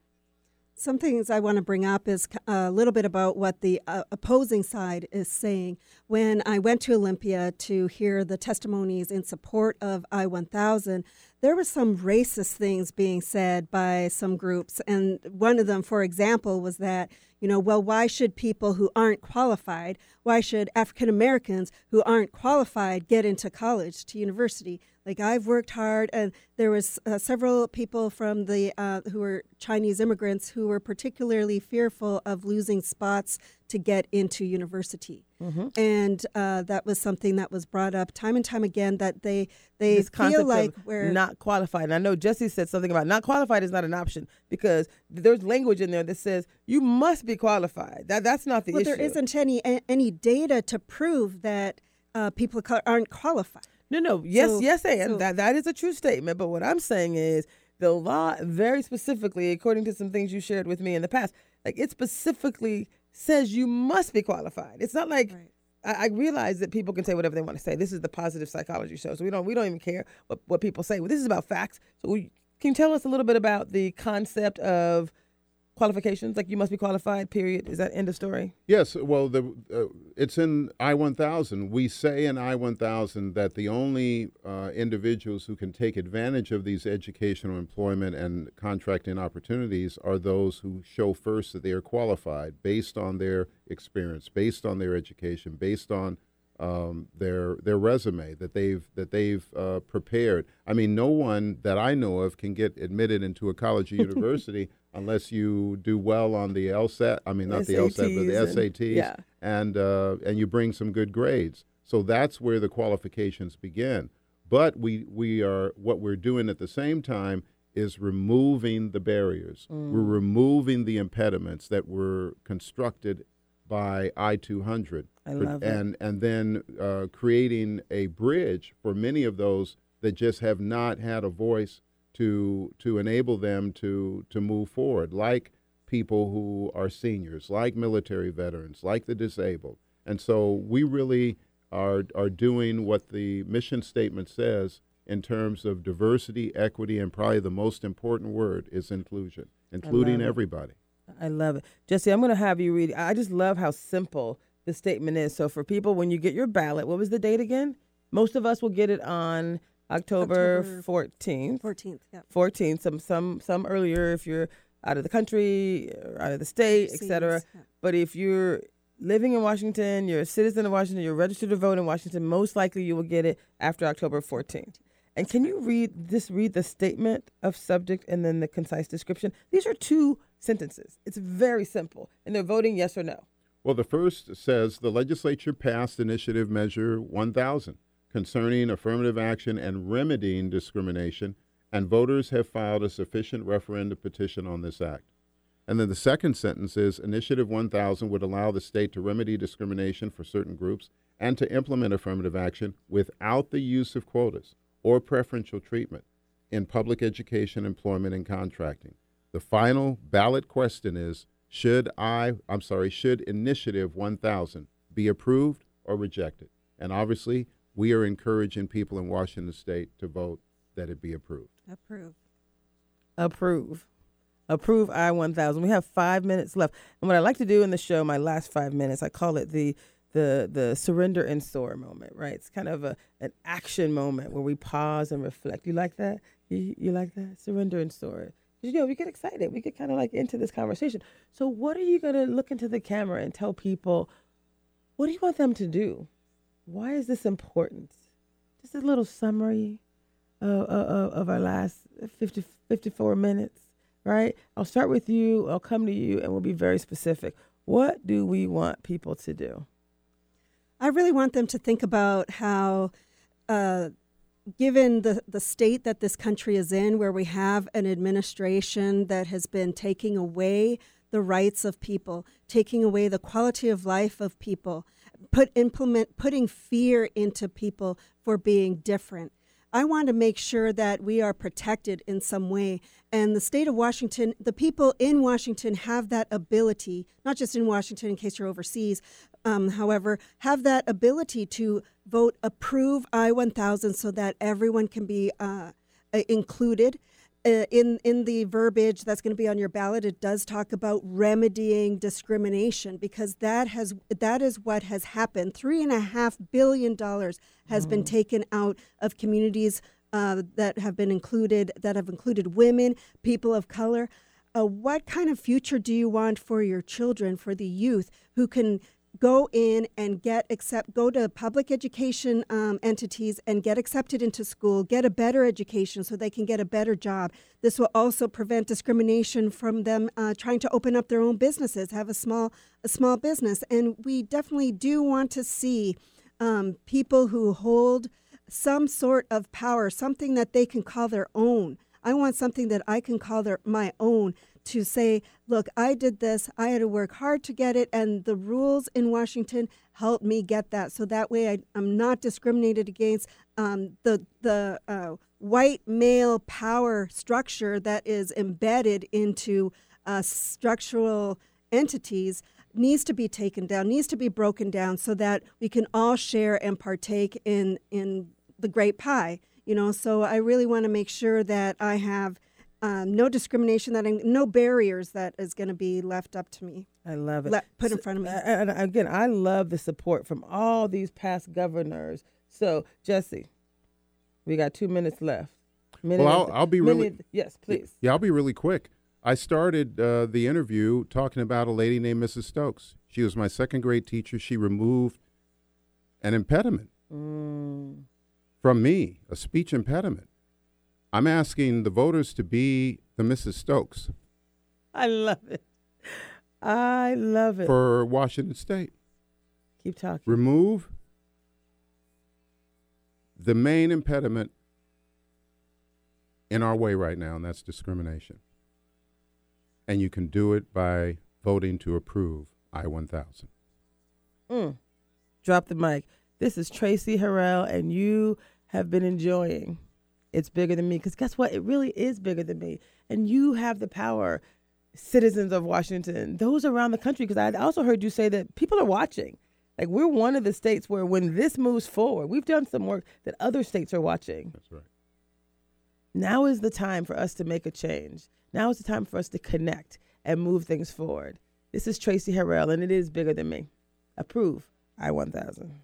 Some things I want to bring up is a little bit about what the uh, opposing side is saying. When I went to Olympia to hear the testimonies in support of I 1000, there were some racist things being said by some groups. And one of them, for example, was that, you know, well, why should people who aren't qualified, why should African Americans who aren't qualified get into college, to university? Like I've worked hard, and there was uh, several people from the uh, who were Chinese immigrants who were particularly fearful of losing spots to get into university, and uh, that was something that was brought up time and time again. That they they this feel like we're not qualified. And I know Jesse said something about not qualified is not an option because there's language in there that says you must be qualified. That that's not the well, issue. there isn't any any data to prove that uh, people aren't qualified. No, no. Yes, So- yes, and so- that that is a true statement. But what I'm saying is the law, very specifically, according to some things you shared with me in the past, like it specifically says you must be qualified. It's not like. Right. I I realize that people can say whatever they want to say. This is the positive psychology show, so we don't we don't even care what, what people say. Well, this is about facts. So, we, can you tell us a little bit about the concept of qualifications? Like you must be qualified. Period. Is that end of story? Yes, well, the uh, it's in I one thousand. We say in I one thousand that the only uh, individuals who can take advantage of these educational, employment, and contracting opportunities are those who show first that they are qualified based on their experience, based on their education, based on um, their their resume that they've that they've uh, prepared. I mean, no one that I know of can get admitted into a college or university unless you do well on the LSAT. I mean, not the LSAT, but the SATs and- yeah. and uh, and you bring some good grades. So that's where the qualifications begin. But we we are what we're doing at the same time is removing the barriers. We're removing the impediments that were constructed by I two hundred I love it. and and then uh, creating a bridge for many of those that just have not had a voice to to enable them to to move forward, like people who are seniors, like military veterans, like the disabled. And so we really are are doing what the mission statement says in terms of diversity, equity, and probably the most important word is inclusion, including it. everybody. I love it. Jesse, I'm going to have you read. I just love how simple the statement is. So for people, when you get your ballot, what was the date again? Most of us will get it on October, October 14th. 14th, yeah. 14th. Some some some earlier if you're out of the country, or out of the state, etc. Yeah. But if you're living in Washington, you're a citizen of Washington, you're registered to vote in Washington, most likely you will get it after October 14th. And can you read this? Read the statement of subject and then the concise description. These are two sentences. It's very simple, and they're voting yes or no. Well, the first says the legislature passed Initiative Measure 1000 concerning affirmative action and remedying discrimination, and voters have filed a sufficient referendum petition on this act. And then the second sentence is Initiative 1000 would allow the state to remedy discrimination for certain groups and to implement affirmative action without the use of quotas or preferential treatment in public education, employment, and contracting. The final ballot question is should I, I'm sorry, should Initiative 1000 be approved or rejected? And obviously, we are encouraging people in Washington state to vote that it be approved. Approve. Approve. Approve I 1000. We have five minutes left. And what I like to do in the show, my last five minutes, I call it the the the surrender and soar moment, right? It's kind of a an action moment where we pause and reflect. You like that? You, you like that? Surrender and soar. You know, we get excited. We get kind of like into this conversation. So, what are you going to look into the camera and tell people? What do you want them to do? Why is this important? Just a little summary of, of, of our last 50, 54 minutes, right? I'll start with you, I'll come to you, and we'll be very specific. What do we want people to do? I really want them to think about how, uh, given the, the state that this country is in, where we have an administration that has been taking away the rights of people, taking away the quality of life of people, put implement putting fear into people for being different. I want to make sure that we are protected in some way. And the state of Washington, the people in Washington have that ability, not just in Washington in case you're overseas, um, however, have that ability to vote approve I 1000 so that everyone can be uh, included. Uh, in in the verbiage that's going to be on your ballot, it does talk about remedying discrimination because that has that is what has happened. Three and a half billion dollars has been taken out of communities uh, that have been included that have included women, people of color. Uh, what kind of future do you want for your children, for the youth who can go in and get accept go to public education um, entities and get accepted into school get a better education so they can get a better job. This will also prevent discrimination from them uh, trying to open up their own businesses have a small a small business. And we definitely do want to see um, people who hold some sort of power something that they can call their own. I want something that i can call their my own to say, look, I did this, I had to work hard to get it, and the rules in Washington helped me get that. So that way I, am not discriminated against. Um, the the uh, white male power structure that is embedded into uh, structural entities needs to be taken down, needs to be broken down so that we can all share and partake in, in the great pie. You know, so I really want to make sure that I have – um, no discrimination that I, no barriers that is going to be left up to me. I love it. Le- put in front of me. And again, I love the support from all these past governors. So, Jesse, we got two minutes left. Minute well, I'll, I'll be minute, really yes, please. Yeah, I'll be really quick. I started uh, the interview talking about a lady named Mrs. Stokes. She was my second grade teacher. She removed an impediment mm. from me, a speech impediment. I'm asking the voters to be the Mrs. Stokes. I love it. I love it. For Washington State. Keep talking. Remove the main impediment in our way right now, and that's discrimination. And you can do it by voting to approve I 1000. Mm. Drop the mic. This is Traci Harrell, and you have been enjoying it's bigger than me. Because guess what? It really is bigger than me. And you have the power, citizens of Washington, those around the country. Because I also heard you say that people are watching. Like we're one of the states where when this moves forward, we've done some work that other states are watching. That's right. Now is the time for us to make a change. Now is the time for us to connect and move things forward. This is Traci Harrell, and it is bigger than me. Approve I 1000.